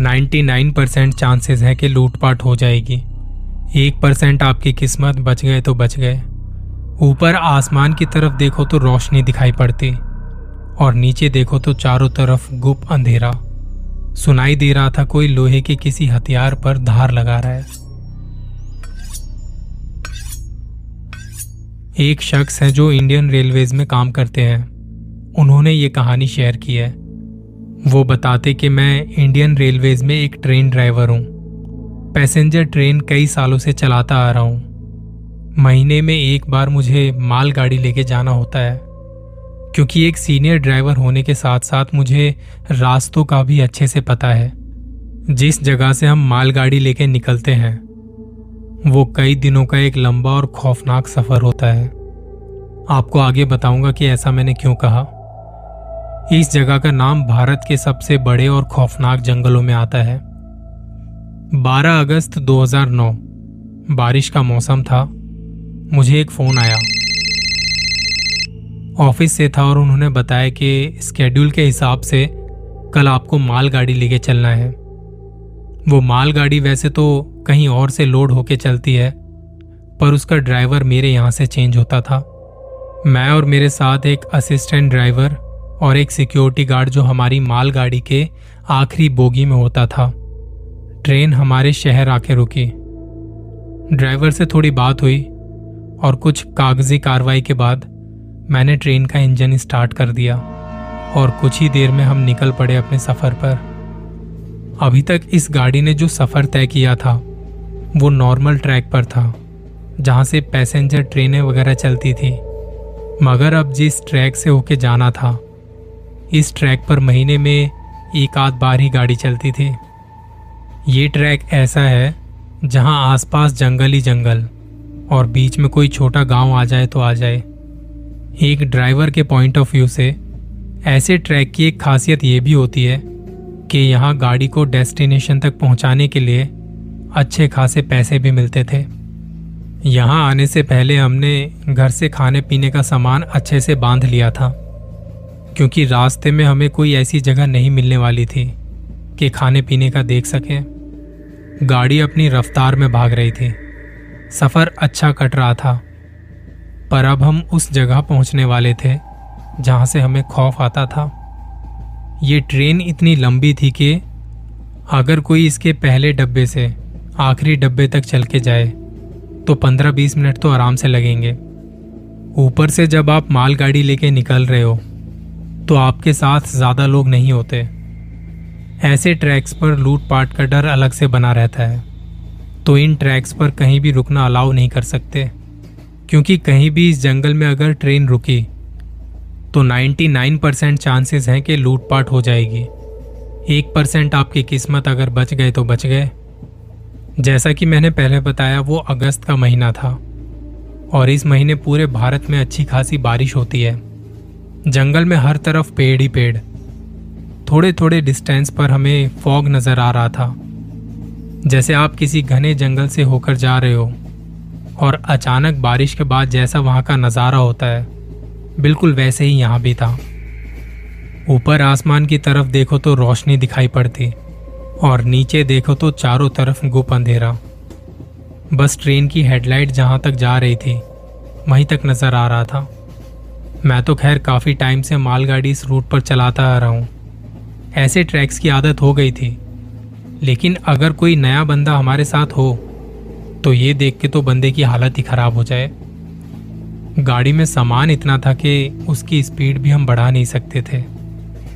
99 percent chances है कि लूटपाट हो जाएगी। एक परसेंट आपकी किस्मत बच गए तो बच गए। ऊपर आसमान की तरफ़ देखो तो रोशनी दिखाई पड़ती, और नीचे देखो तो चारों तरफ़ गुप अंधेरा। सुनाई दे रहा था कोई लोहे के किसी हथियार पर धार लगा रहा है। एक शख्स है जो इंडियन रेलवेज में काम करते हैं। उन्होंने ये कहानी शेयर की है। वो बताते कि मैं इंडियन रेलवेज में एक ट्रेन ड्राइवर हूँ। पैसेंजर ट्रेन कई सालों से चलाता आ रहा हूँ। महीने में एक बार मुझे माल गाड़ी लेके जाना होता है, क्योंकि एक सीनियर ड्राइवर होने के साथ साथ मुझे रास्तों का भी अच्छे से पता है। जिस जगह से हम मालगाड़ी लेके निकलते हैं, वो कई दिनों का एक लंबा और खौफनाक सफ़र होता है। आपको आगे बताऊँगा कि ऐसा मैंने क्यों कहा। इस जगह का नाम भारत के सबसे बड़े और खौफनाक जंगलों में आता है। 12 अगस्त 2009 बारिश का मौसम था। मुझे एक फ़ोन आया। ऑफ़िस से था और उन्होंने बताया कि स्केड्यूल के हिसाब से कल आपको मालगाड़ी लेके चलना है। वो मालगाड़ी वैसे तो कहीं और से लोड होके चलती है, पर उसका ड्राइवर मेरे यहाँ से चेंज होता था। मैं और मेरे साथ एक असिस्टेंट ड्राइवर और एक सिक्योरिटी गार्ड जो हमारी मालगाड़ी के आखिरी बोगी में होता था। ट्रेन हमारे शहर आके रुकी। ड्राइवर से थोड़ी बात हुई और कुछ कागज़ी कार्रवाई के बाद मैंने ट्रेन का इंजन स्टार्ट कर दिया और कुछ ही देर में हम निकल पड़े अपने सफ़र पर। अभी तक इस गाड़ी ने जो सफ़र तय किया था, वो नॉर्मल ट्रैक पर था, जहाँ से पैसेंजर ट्रेनें वगैरह चलती थी। मगर अब जिस ट्रैक से होके जाना था इस ट्रैक पर महीने में एक आध बार ही गाड़ी चलती थी। ये ट्रैक ऐसा है, जहाँ आसपास जंगल ही जंगल, और बीच में कोई छोटा गाँव आ जाए तो आ जाए। एक ड्राइवर के पॉइंट ऑफ़ व्यू से, ऐसे ट्रैक की एक खासियत ये भी होती है कि यहाँ गाड़ी को डेस्टिनेशन तक पहुँचाने के लिए अच्छे खासे पैसे भी मिलते थे। यहाँ आने से पहले हमने घर से खाने पीने का सामान अच्छे से बाँध लिया था। क्योंकि रास्ते में हमें कोई ऐसी जगह नहीं मिलने वाली थी कि खाने पीने का देख सके। गाड़ी अपनी रफ्तार में भाग रही थी। सफ़र अच्छा कट रहा था, पर अब हम उस जगह पहुँचने वाले थे जहाँ से हमें खौफ आता था। ये ट्रेन इतनी लंबी थी कि अगर कोई इसके पहले डब्बे से आखिरी डब्बे तक चल के जाए तो 15-20 मिनट तो आराम से लगेंगे। ऊपर से जब आप मालगाड़ी लेके निकल रहे हो तो आपके साथ ज़्यादा लोग नहीं होते। ऐसे ट्रैक्स पर लूटपाट का डर अलग से बना रहता है। तो इन ट्रैक्स पर कहीं भी रुकना अलाउ नहीं कर सकते। क्योंकि कहीं भी इस जंगल में अगर ट्रेन रुकी तो 99 परसेंट चांसेस हैं कि लूटपाट हो जाएगी। एक परसेंट आपकी किस्मत अगर बच गए तो बच गए। जैसा कि मैंने पहले बताया, वो अगस्त का महीना था। और इस महीने पूरे भारत में अच्छी खासी बारिश होती है। जंगल में हर तरफ़ पेड़ ही पेड़। थोड़े थोड़े डिस्टेंस पर हमें फॉग नज़र आ रहा था। जैसे आप किसी घने जंगल से होकर जा रहे हो, और अचानक बारिश के बाद जैसा वहाँ का नज़ारा होता है, बिल्कुल वैसे ही यहाँ भी था। ऊपर आसमान की तरफ़ देखो तो रोशनी दिखाई पड़ती, और नीचे देखो तो चारों तरफ़ गुप अंधेरा। बस ट्रेन की हेडलाइट जहाँ तक जा रही थी, वहीं तक नज़र आ रहा था। मैं तो खैर काफ़ी टाइम से मालगाड़ी इस रूट पर चलाता आ रहा हूँ। ऐसे ट्रैक्स की आदत हो गई थी। लेकिन अगर कोई नया बंदा हमारे साथ हो तो ये देख के तो बंदे की हालत ही खराब हो जाए। गाड़ी में सामान इतना था कि उसकी स्पीड भी हम बढ़ा नहीं सकते थे।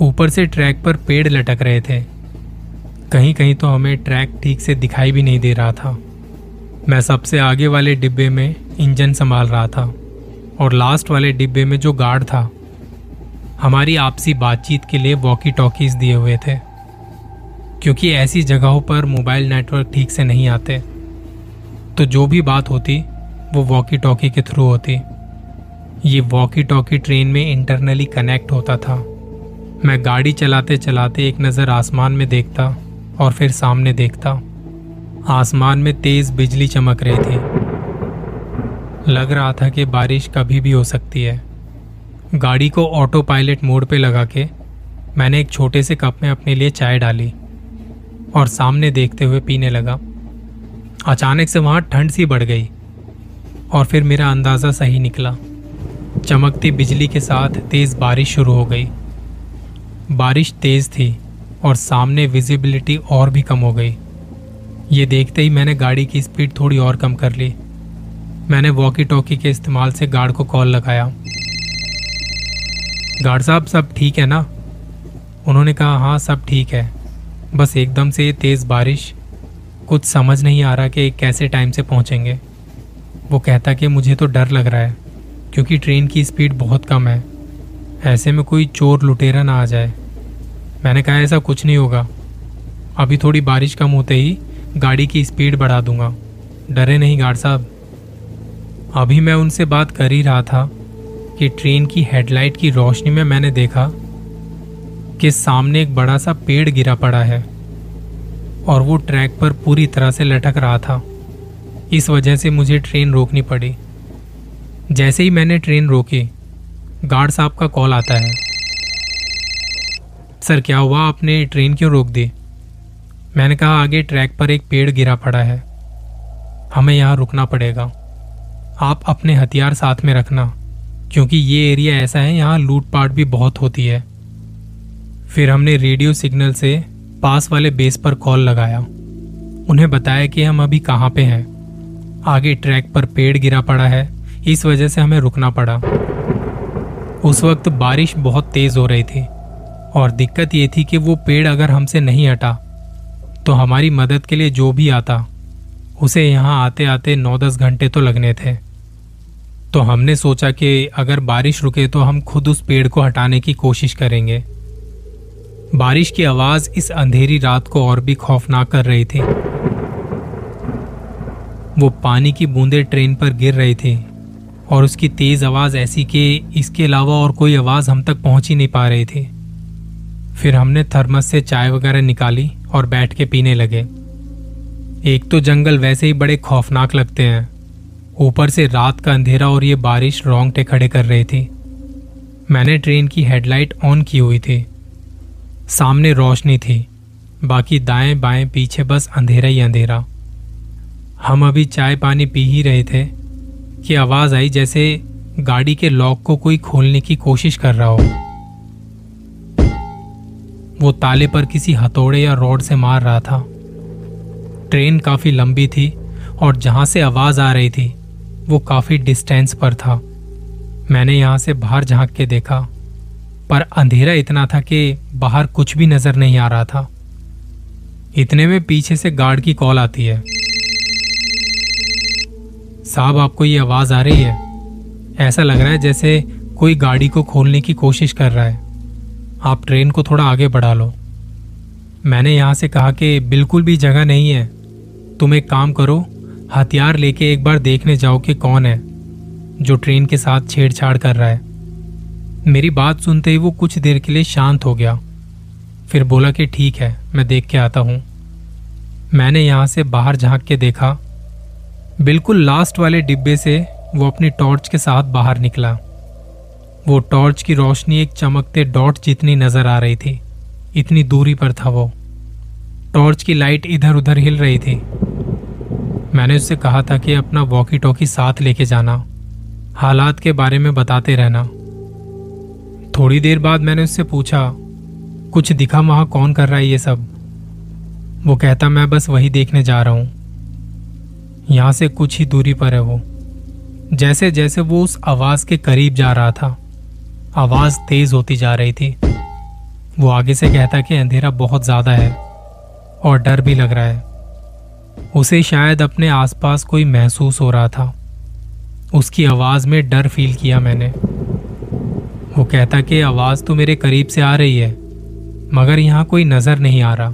ऊपर से ट्रैक पर पेड़ लटक रहे थे। कहीं कहीं तो हमें ट्रैक ठीक से दिखाई भी नहीं दे रहा था। मैं सबसे आगे वाले डिब्बे में इंजन संभाल रहा था। और लास्ट वाले डिब्बे में जो गार्ड था, हमारी आपसी बातचीत के लिए वॉकी टॉकीज दिए हुए थे, क्योंकि ऐसी जगहों पर मोबाइल नेटवर्क ठीक से नहीं आते। तो जो भी बात होती, वो वॉकी टॉकी के थ्रू होती। ये वॉकी टॉकी ट्रेन में इंटरनली कनेक्ट होता था। मैं गाड़ी चलाते चलाते एक नज़र आसमान में देखता और फिर सामने देखता। आसमान में तेज बिजली चमक रही थी। लग रहा था कि बारिश कभी भी हो सकती है। गाड़ी को ऑटो पायलट मोड पे लगा के मैंने एक छोटे से कप में अपने लिए चाय डाली और सामने देखते हुए पीने लगा। अचानक से वहाँ ठंड सी बढ़ गई और फिर मेरा अंदाज़ा सही निकला। चमकती बिजली के साथ तेज बारिश शुरू हो गई। बारिश तेज थी और सामने विजिबिलिटी और भी कम हो गई। ये देखते ही मैंने गाड़ी की स्पीड थोड़ी और कम कर ली। मैंने वॉकी टॉकी के इस्तेमाल से गार्ड को कॉल लगाया। गार्ड साहब, सब ठीक है ना? उन्होंने कहा हाँ सब ठीक है। बस एकदम से तेज बारिश। कुछ समझ नहीं आ रहा कि कैसे टाइम से पहुँचेंगे। वो कहता कि मुझे तो डर लग रहा है, क्योंकि ट्रेन की स्पीड बहुत कम है। ऐसे में कोई चोर लुटेरा ना आ जाए। मैंने कहा, ऐसा कुछ नहीं होगा। अभी थोड़ी बारिश कम होते ही गाड़ी की स्पीड बढ़ा दूँगा। डरे नहीं गार्ड साहब। अभी मैं उनसे बात कर ही रहा था कि ट्रेन की हेडलाइट की रोशनी में मैंने देखा कि सामने एक बड़ा सा पेड़ गिरा पड़ा है और वो ट्रैक पर पूरी तरह से लटक रहा था। इस वजह से मुझे ट्रेन रोकनी पड़ी। जैसे ही मैंने ट्रेन रोकी, गार्ड साहब का कॉल आता है। सर, क्या हुआ? आपने ट्रेन क्यों रोक दी? मैंने कहा, आगे ट्रैक पर एक पेड़ गिरा पड़ा है। हमें यहाँ रुकना पड़ेगा। आप अपने हथियार साथ में रखना, क्योंकि ये एरिया ऐसा है, यहाँ लूटपाट भी बहुत होती है। फिर हमने रेडियो सिग्नल से पास वाले बेस पर कॉल लगाया। उन्हें बताया कि हम अभी कहाँ पे हैं। आगे ट्रैक पर पेड़ गिरा पड़ा है, इस वजह से हमें रुकना पड़ा। उस वक्त बारिश बहुत तेज हो रही थी, और दिक्कत ये थी कि वो पेड़ अगर हमसे नहीं हटा तो हमारी मदद के लिए जो भी आता, उसे यहाँ आते आते नौ दस घंटे तो लगने थे। तो हमने सोचा कि अगर बारिश रुके तो हम खुद उस पेड़ को हटाने की कोशिश करेंगे। बारिश की आवाज़ इस अंधेरी रात को और भी खौफनाक कर रही थी। वो पानी की बूंदें ट्रेन पर गिर रही थी और उसकी तेज आवाज़ ऐसी कि इसके अलावा और कोई आवाज़ हम तक पहुँच ही नहीं पा रही थी। फिर हमने थर्मस से चाय वगैरह निकाली और बैठ के पीने लगे। एक तो जंगल वैसे ही बड़े खौफनाक लगते हैं। ऊपर से रात का अंधेरा और ये बारिश रोंगटे खड़े कर रही थी। मैंने ट्रेन की हेडलाइट ऑन की हुई थी। सामने रोशनी थी। बाकी दाएँ बाएँ पीछे बस अंधेरा ही अंधेरा। हम अभी चाय पानी पी ही रहे थे कि आवाज़ आई जैसे गाड़ी के लॉक को कोई खोलने की कोशिश कर रहा हो। वो ताले पर किसी हथौड़े या रॉड से मार रहा था। ट्रेन काफ़ी लंबी थी और जहाँ से आवाज़ आ रही थी वो काफ़ी डिस्टेंस पर था। मैंने यहाँ से बाहर झाँक के देखा, पर अंधेरा इतना था कि बाहर कुछ भी नज़र नहीं आ रहा था। इतने में पीछे से गार्ड की कॉल आती है। साहब, आपको ये आवाज़ आ रही है? ऐसा लग रहा है जैसे कोई गाड़ी को खोलने की कोशिश कर रहा है। आप ट्रेन को थोड़ा आगे बढ़ा लो। मैंने यहाँ से कहा कि बिल्कुल भी जगह नहीं है। तुम एक काम करो हथियार लेके एक बार देखने जाओ कि कौन है, जो ट्रेन के साथ छेड़छाड़ कर रहा है। मेरी बात सुनते ही वो कुछ देर के लिए शांत हो गया। फिर बोला कि ठीक है, मैं देख के आता हूँ। मैंने यहाँ से बाहर झाँक के देखा। बिल्कुल लास्ट वाले डिब्बे से वो अपनी टॉर्च के साथ बाहर निकला। वो टॉर्च की रोशनी एक चमकते डॉट जितनी नज़र आ रही थी, इतनी दूरी पर था वो। टॉर्च की लाइट इधर उधर हिल रही थी। मैंने उससे कहा था कि अपना वॉकी टॉकी साथ लेके जाना। हालात के बारे में बताते रहना। थोड़ी देर बाद मैंने उससे पूछा, कुछ दिखा वहाँ कौन कर रहा है ये सब? वो कहता, मैं बस वही देखने जा रहा हूँ। यहाँ से कुछ ही दूरी पर है वो। जैसे जैसे वो उस आवाज़ के करीब जा रहा था, आवाज़ तेज होती जा रही थी। वो आगे से कहता कि, अंधेरा बहुत ज़्यादा है और डर भी लग रहा है। उसे शायद अपने आसपास कोई महसूस हो रहा था। उसकी आवाज़ में डर फील किया मैंने। वो कहता कि, आवाज़ तो मेरे करीब से आ रही है, मगर यहाँ कोई नज़र नहीं आ रहा।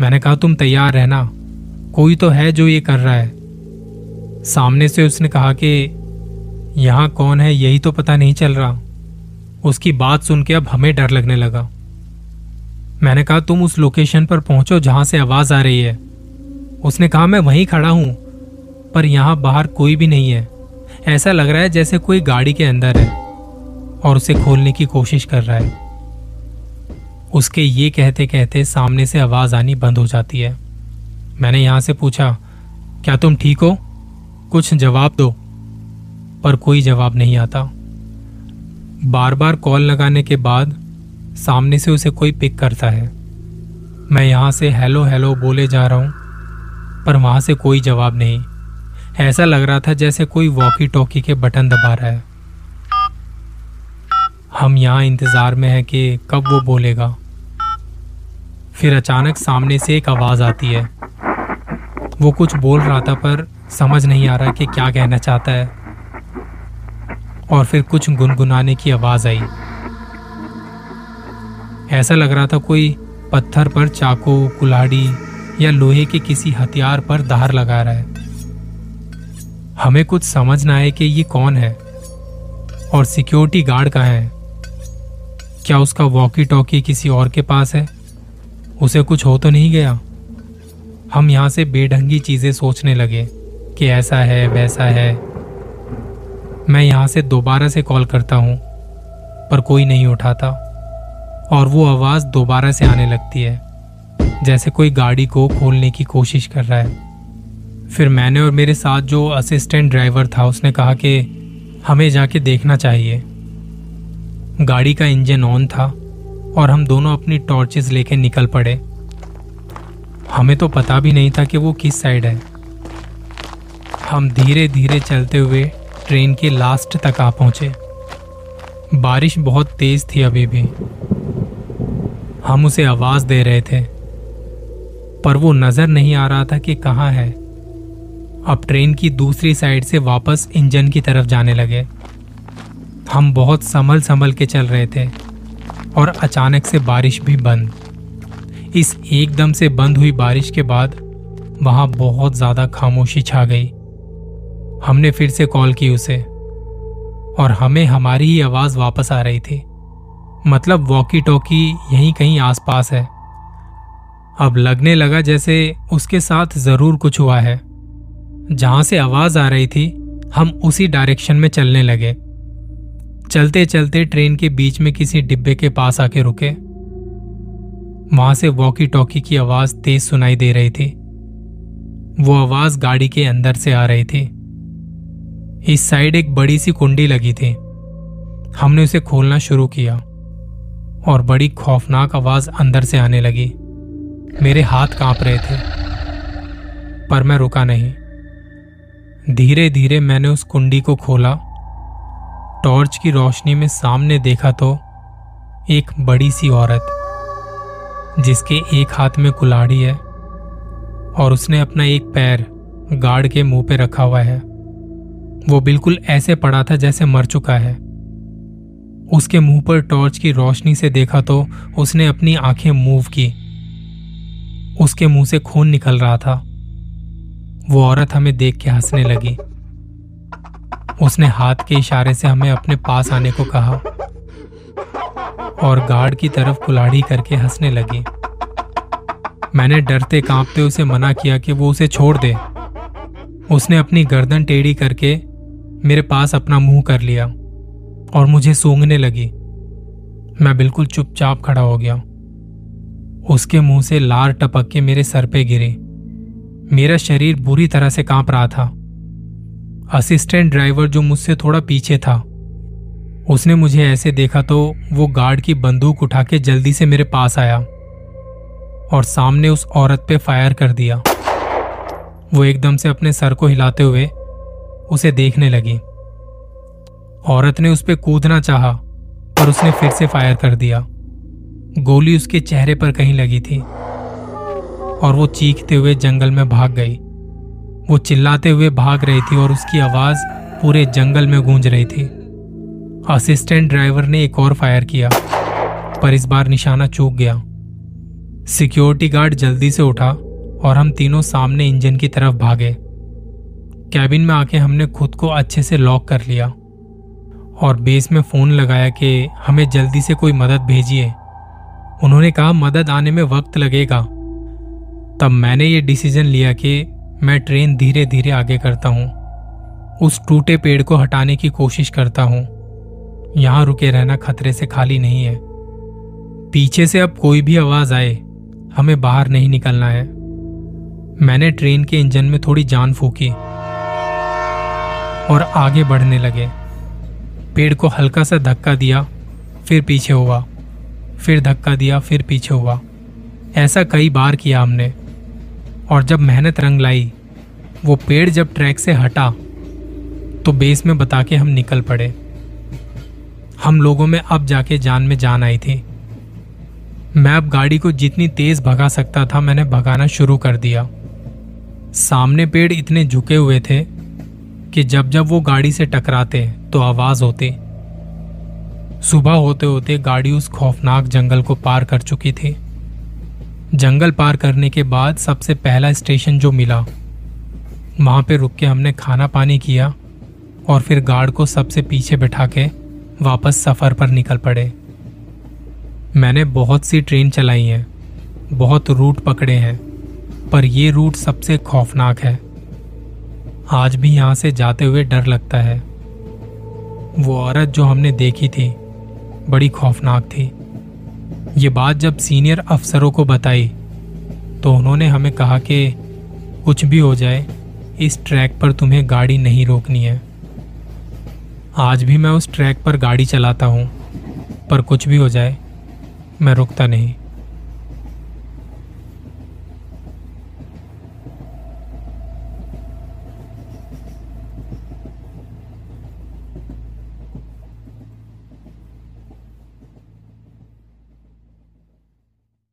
मैंने कहा, तुम तैयार रहना, कोई तो है जो ये कर रहा है। सामने से उसने कहा कि, यहाँ कौन है, यही तो पता नहीं चल रहा। उसकी बात सुन के अब हमें डर लगने लगा। मैंने कहा, तुम उस लोकेशन पर पहुंचो जहाँ से आवाज़ आ रही है। उसने कहा, मैं वहीं खड़ा हूँ, पर यहाँ बाहर कोई भी नहीं है। ऐसा लग रहा है जैसे कोई गाड़ी के अंदर है और उसे खोलने की कोशिश कर रहा है। उसके ये कहते कहते सामने से आवाज़ आनी बंद हो जाती है। मैंने यहाँ से पूछा, क्या तुम ठीक हो? कुछ जवाब दो। पर कोई जवाब नहीं आता। बार बार कॉल लगाने के बाद सामने से उसे कोई पिक करता है। मैं यहाँ से हेलो हेलो बोले जा रहा हूँ। पर वहाँ से कोई जवाब नहीं। ऐसा लग रहा था जैसे कोई वॉकी टॉकी के बटन दबा रहा है। हम यहाँ इंतज़ार में हैं कि कब वो बोलेगा। फिर अचानक सामने से एक आवाज़ आती है। वो कुछ बोल रहा था पर समझ नहीं आ रहा कि क्या कहना चाहता है। और फिर कुछ गुनगुनाने की आवाज़ आई। ऐसा लग रहा था कोई पत्थर पर चाकू, कुल्हाड़ी या लोहे के किसी हथियार पर धार लगा रहा है। हमें कुछ समझ ना आए कि ये कौन है और सिक्योरिटी गार्ड कहाँ है। क्या उसका वॉकी टॉकी किसी और के पास है? उसे कुछ हो तो नहीं गया? हम यहाँ से बेढंगी चीज़ें सोचने लगे कि ऐसा है, वैसा है। मैं यहाँ से दोबारा से कॉल करता हूँ, पर कोई नहीं उठाता और वो आवाज़ दोबारा से आने लगती है। जैसे कोई गाड़ी को खोलने की कोशिश कर रहा है। फिर मैंने और मेरे साथ जो असिस्टेंट ड्राइवर था, उसने कहा कि हमें जाके देखना चाहिए। गाड़ी का इंजन ऑन था और हम दोनों अपनी टॉर्चेस लेके निकल पड़े। हमें तो पता भी नहीं था कि वो किस साइड है। हम धीरे धीरे चलते हुए ट्रेन के लास्ट तक आ पहुँचे। बारिश बहुत तेज थी अभी भी। हम उसे आवाज़ दे रहे थे। पर वो नज़र नहीं आ रहा था कि कहाँ है। अब ट्रेन की दूसरी साइड से वापस इंजन की तरफ़ जाने लगे। हम बहुत संभल संभल के चल रहे थे और अचानक से बारिश भी बंद। इस एकदम से बंद हुई बारिश के बाद वहाँ बहुत ज़्यादा खामोशी छा गई। हमने फिर से कॉल की उसे और हमें हमारी ही आवाज़ वापस आ रही थी। मतलब वॉकी टॉकी यहीं कहीं आसपास है। अब लगने लगा जैसे उसके साथ ज़रूर कुछ हुआ है। जहाँ से आवाज़ आ रही थी, हम उसी डायरेक्शन में चलने लगे। चलते चलते ट्रेन के बीच में किसी डिब्बे के पास आके रुके। वहाँ से वॉकी टॉकी की आवाज़ तेज सुनाई दे रही थी। वो आवाज़ गाड़ी के अंदर से आ रही थी। इस साइड एक बड़ी सी कुंडी लगी थी। हमने उसे खोलना शुरू किया और बड़ी खौफनाक आवाज़ अंदर से आने लगी। मेरे हाथ काँप रहे थे, पर मैं रुका नहीं। धीरे धीरे मैंने उस कुंडी को खोला। टॉर्च की रोशनी में सामने देखा तो एक बड़ी सी औरत, जिसके एक हाथ में कुल्हाड़ी है और उसने अपना एक पैर गार्ड के मुँह पे रखा हुआ है। वो बिल्कुल ऐसे पड़ा था जैसे मर चुका है। उसके मुँह पर टॉर्च की रोशनी से देखा तो उसने अपनी आँखें मूव की। उसके मुँह से खून निकल रहा था। वो औरत हमें देख के हंसने लगी। उसने हाथ के इशारे से हमें अपने पास आने को कहा और गार्ड की तरफ़ कुलाड़ी करके हंसने लगी। मैंने डरते कांपते उसे मना किया कि वो उसे छोड़ दे। उसने अपनी गर्दन टेढ़ी करके मेरे पास अपना मुँह कर लिया और मुझे सूंघने लगी। मैं बिल्कुल चुपचाप खड़ा हो गया। उसके मुँह से लार टपक के मेरे सर पे गिरे। मेरा शरीर बुरी तरह से काँप रहा था। असिस्टेंट ड्राइवर जो मुझसे थोड़ा पीछे था, उसने मुझे ऐसे देखा तो वो गार्ड की बंदूक उठा के जल्दी से मेरे पास आया और सामने उस औरत पे फायर कर दिया। वो एकदम से अपने सर को हिलाते हुए उसे देखने लगी। औरत ने उस पर कूदना चाहा पर उसने फिर से फायर कर दिया। गोली उसके चेहरे पर कहीं लगी थी और वो चीखते हुए जंगल में भाग गई। वो चिल्लाते हुए भाग रही थी और उसकी आवाज़ पूरे जंगल में गूंज रही थी। असिस्टेंट ड्राइवर ने एक और फायर किया, पर इस बार निशाना चूक गया। सिक्योरिटी गार्ड जल्दी से उठा और हम तीनों सामने इंजन की तरफ़ भागे। कैबिन में आके हमने खुद को अच्छे से लॉक कर लिया और बेस में फ़ोन लगाया कि हमें जल्दी से कोई मदद भेजिए। उन्होंने कहा, मदद आने में वक्त लगेगा। तब मैंने ये डिसीज़न लिया कि मैं ट्रेन धीरे धीरे आगे करता हूँ। उस टूटे पेड़ को हटाने की कोशिश करता हूँ। यहाँ रुके रहना खतरे से खाली नहीं है। पीछे से अब कोई भी आवाज़ आए, हमें बाहर नहीं निकलना है। मैंने ट्रेन के इंजन में थोड़ी जान फूकी और आगे बढ़ने लगे। पेड़ को हल्का सा धक्का दिया, फिर पीछे हुआ। फिर धक्का दिया, फिर पीछे हुआ। ऐसा कई बार किया हमने। और जब मेहनत रंग लाई, वो पेड़ जब ट्रैक से हटा तो बेस में बता के हम निकल पड़े। हम लोगों में अब जाके जान में जान आई थी। मैं अब गाड़ी को जितनी तेज भगा सकता था, मैंने भगाना शुरू कर दिया। सामने पेड़ इतने झुके हुए थे कि जब जब वो गाड़ी से टकराते तो आवाज़ होती। सुबह होते होते गाड़ी उस खौफनाक जंगल को पार कर चुकी थी। जंगल पार करने के बाद सबसे पहला स्टेशन जो मिला, वहाँ पे रुक के हमने खाना पानी किया और फिर गार्ड को सबसे पीछे बैठा के वापस सफ़र पर निकल पड़े। मैंने बहुत सी ट्रेन चलाई हैं, बहुत रूट पकड़े हैं, पर यह रूट सबसे खौफनाक है। आज भी यहाँ से जाते हुए डर लगता है। वो औरत जो हमने देखी थी बड़ी खौफनाक थी। ये बात जब सीनियर अफसरों को बताई तो उन्होंने हमें कहा कि कुछ भी हो जाए, इस ट्रैक पर तुम्हें गाड़ी नहीं रोकनी है। आज भी मैं उस ट्रैक पर गाड़ी चलाता हूँ, पर कुछ भी हो जाए, मैं रुकता नहीं।